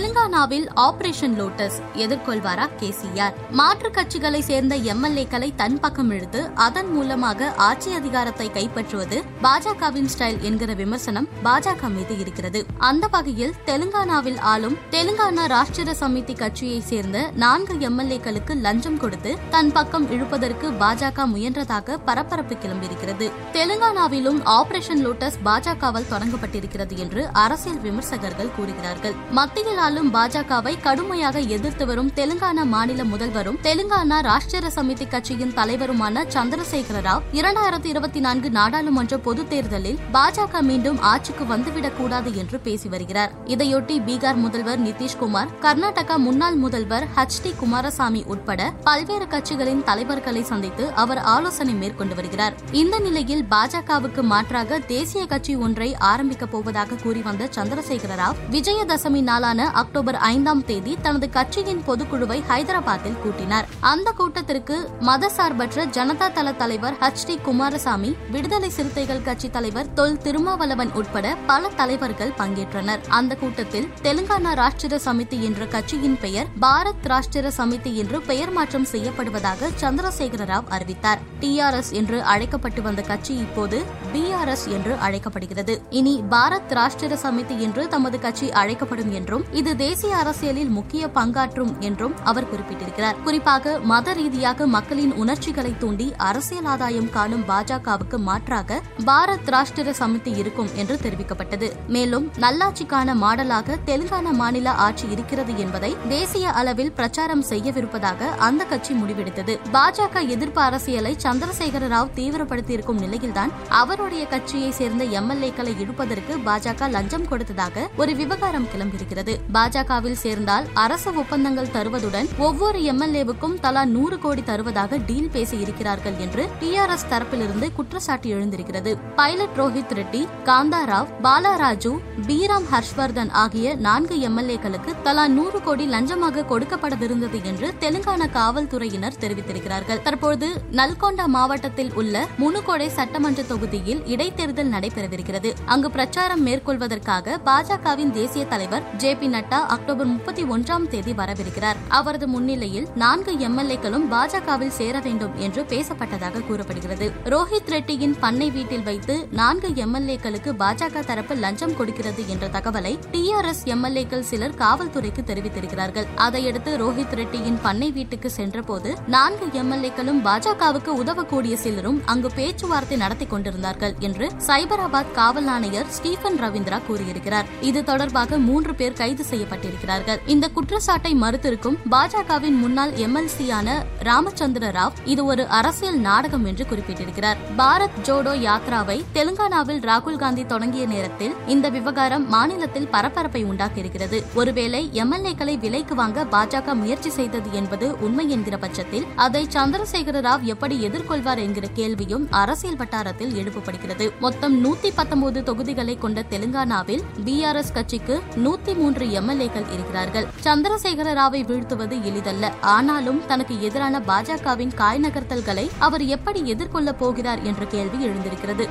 தெலுங்கானாவில் operation lotus எதிர்கொள்வாரா கேசிஆர்? மாற்றுக் கட்சிகளை சேர்ந்த எம்எல்ஏக்களை தன் பக்கம் இழுத்து அதன் மூலமாக ஆட்சி அதிகாரத்தை கைப்பற்றுவது பாஜகவின் ஸ்டைல் என்கிற விமர்சனம் பாஜக மீது இருக்கிறது. அந்த வகையில் தெலுங்கானாவில் ஆளும் தெலுங்கானா ராஷ்டிர சமிதி கட்சியை சேர்ந்த நான்கு எம்எல்ஏக்களுக்கு லஞ்சம் கொடுத்து தன் பக்கம் இழுப்பதற்கு பாஜக முயன்றதாக பரபரப்பு கிளம்பியிருக்கிறது. தெலுங்கானாவிலும் ஆபரேஷன் லோட்டஸ் பாஜகவால் தொடங்கப்பட்டிருக்கிறது என்று அரசியல் விமர்சகர்கள் கூறுகிறார்கள். மத்தியில் ஆளும் பாஜகவை கடுமையாக எதிர்த்து வரும் தெலுங்கானா மாநில முதல்வரும் தெலுங்கானா ராஷ்டிர சமிதி கட்சியின் தலைவருமான சந்திரசேகர ராவ் இரண்டாயிரத்தி இருபத்தி நான்கு நாடாளுமன்ற பொதுத் தேர்தலில் பாஜக மீண்டும் ஆட்சிக்கு வந்துவிடக் கூடாது என்று பேசி வருகிறார். இதையொட்டி பீகார் முதல்வர் நிதிஷ்குமார் கர்நாடகா முன்னாள் முதல்வர் ஹெச் டி குமாரசாமி உட்பட பல்வேறு கட்சிகளின் தலைவர்களை சந்தித்து அவர் ஆலோசனை மேற்கொண்டு வருகிறார். இந்த நிலையில் பாஜகவுக்கு மாற்றாக தேசிய கட்சி ஒன்றை ஆரம்பிக்கப் போவதாக கூறி வந்த சந்திரசேகர ராவ் விஜயதசமி நாளான அக்டோபர் ஐந்தாம் தேதி தனது கட்சியின் பொதுக்குழுவை ஹைதராபாத்தில் கூட்டினார். அந்த கூட்டத்திற்கு மதசார்பற்ற ஜனதா தள தலைவர் ஹெச் டி குமாரசாமி விடுதலை சிறுத்தைகள் கட்சி தலைவர் தொல் திருமாவளவன் உட்பட பல தலைவர்கள் பங்கேற்றனர். அந்த கூட்டத்தில் தெலுங்கானா ராஷ்டிர சமிதி என்ற கட்சியின் பெயர் பாரத் ராஷ்டிர சமிதி என்று பெயர் மாற்றம் செய்யப்படுவதாக சந்திரசேகர ராவ் அறிவித்தார். டிஆர்எஸ் என்று அழைக்கப்பட்டு வந்த கட்சி இப்போது பிஆர்எஸ் என்று அழைக்கப்படுகிறது. இனி பாரத் ராஷ்டிர சமிதி என்று தமது கட்சி அழைக்கப்படும் என்றும் இது இது தேசிய அரசியலில் முக்கிய பங்காற்றும் என்றும் அவர் குறிப்பிட்டிருக்கிறார். குறிப்பாக மத ரீதியாக மக்களின் உணர்ச்சிகளை தூண்டி அரசியல் ஆதாயம் காணும் பாஜகவுக்கு மாற்றாக பாரத் ராஷ்டிர சமிதி இருக்கும் என்று தெரிவிக்கப்பட்டது. மேலும் நல்லாட்சிக்கான மாடலாக தெலுங்கானா மாநில ஆட்சி இருக்கிறது என்பதை தேசிய அளவில் பிரச்சாரம் செய்யவிருப்பதாக அந்த கட்சி முடிவெடுத்தது. பாஜக எதிர்ப்பு அரசியலை சந்திரசேகர ராவ் தீவிரப்படுத்தியிருக்கும் நிலையில்தான் அவருடைய கட்சியை சேர்ந்த எம்எல்ஏக்களை இழுப்பதற்கு பாஜக லஞ்சம் கொடுத்ததாக ஒரு விவகாரம் கிளம்பியிருக்கிறது. பாஜகவில் சேர்ந்தால் அரசு ஒப்பந்தங்கள் தருவதுடன் ஒவ்வொரு எம்எல்ஏவுக்கும் தலா நூறு கோடி தருவதாக டீல் பேசி இருக்கிறார்கள் என்று டிஆர்எஸ் தரப்பிலிருந்து குற்றச்சாட்டு எழுந்திருக்கிறது. பைலட் ரோஹித் ரெட்டி காந்தாராவ் பாலாராஜு பீராம் ஹர்ஷ்வர்தன் ஆகிய நான்கு எம்எல்ஏக்களுக்கு தலா நூறு கோடி லஞ்சமாக கொடுக்கப்படவிருந்தது என்று தெலுங்கானா காவல்துறையினர் தெரிவித்திருக்கிறார்கள். தற்போது நல்கொண்டா மாவட்டத்தில் உள்ள முனுகோடை சட்டமன்ற தொகுதியில் இடைத்தேர்தல் நடைபெறவிருக்கிறது. அங்கு பிரச்சாரம் மேற்கொள்வதற்காக பாஜகவின் தேசிய தலைவர் ஜே பி நட்டா அக்டோபர் முப்பத்தி ஒன்றாம் தேதி வரவிருக்கிறார். அவரது முன்னிலையில் நான்கு எம்எல்ஏக்களும் பாஜகவில் சேர வேண்டும் என்று பேசப்பட்டதாக கூறப்படுகிறது. ரோஹித் ரெட்டியின் பண்ணை வீட்டில் வைத்து நான்கு எம்எல்ஏக்களுக்கு பாஜக தரப்பு லஞ்சம் கொடுக்கிறது என்ற தகவலை டிஆர்எஸ் எம்எல்ஏக்கள் சிலர் காவல்துறைக்கு தெரிவித்திருக்கிறார்கள். அதையடுத்து ரோஹித் ரெட்டியின் பண்ணை வீட்டுக்கு சென்றபோது நான்கு எம்எல்ஏக்களும் பாஜகவுக்கு உதவக்கூடிய சிலரும் அங்கு பேச்சுவார்த்தை நடத்தி கொண்டிருந்தார்கள் என்று சைபராபாத் காவல் ஆணையர் ஸ்டீபன் ரவீந்திரா கூறியிருக்கிறார். இது தொடர்பாக மூன்று பேர் கைது செய்யப்பட்டிருக்கிறார்கள். இந்த குற்றச்சாட்டை மறுத்திருக்கும் பாஜகவின் முன்னாள் எம்எல்சியான ராமச்சந்திர ராவ் இது ஒரு அரசியல் நாடகம் என்று குறிப்பிட்டிருக்கிறார். பாரத் ஜோடோ யாத்ராவை தெலுங்கானாவில் ராகுல் காந்தி தொடங்கிய நேரத்தில் இந்த விவகாரம் மாநிலத்தில் பரபரப்பை உண்டாக்கியிருக்கிறது. ஒருவேளை எம்எல்ஏக்களை விலைக்கு வாங்க பாஜக முயற்சி செய்தது என்பது உண்மை என்கிற பட்சத்தில் அதை சந்திரசேகர ராவ் எப்படி எதிர்கொள்வார் என்கிற கேள்வியும் அரசியல் வட்டாரத்தில் எழுப்பப்படுகிறது. மொத்தம் நூத்தி பத்தொன்பது தொகுதிகளை கொண்ட தெலுங்கானாவில் பிஆர்எஸ் கட்சிக்கு நூத்தி மூன்று எம்எல்ஏக்கள் இருக்கிறார்கள். சந்திரசேகர ராவை வீழ்த்துவது எளிதல்ல. ஆனாலும் தனக்கு எதிரான பாஜகவின் காய் நகர்த்தல்களை அவர் எப்படி எதிர்கொள்ளப் போகிறார் என்ற கேள்வி எழுந்திருக்கிறது.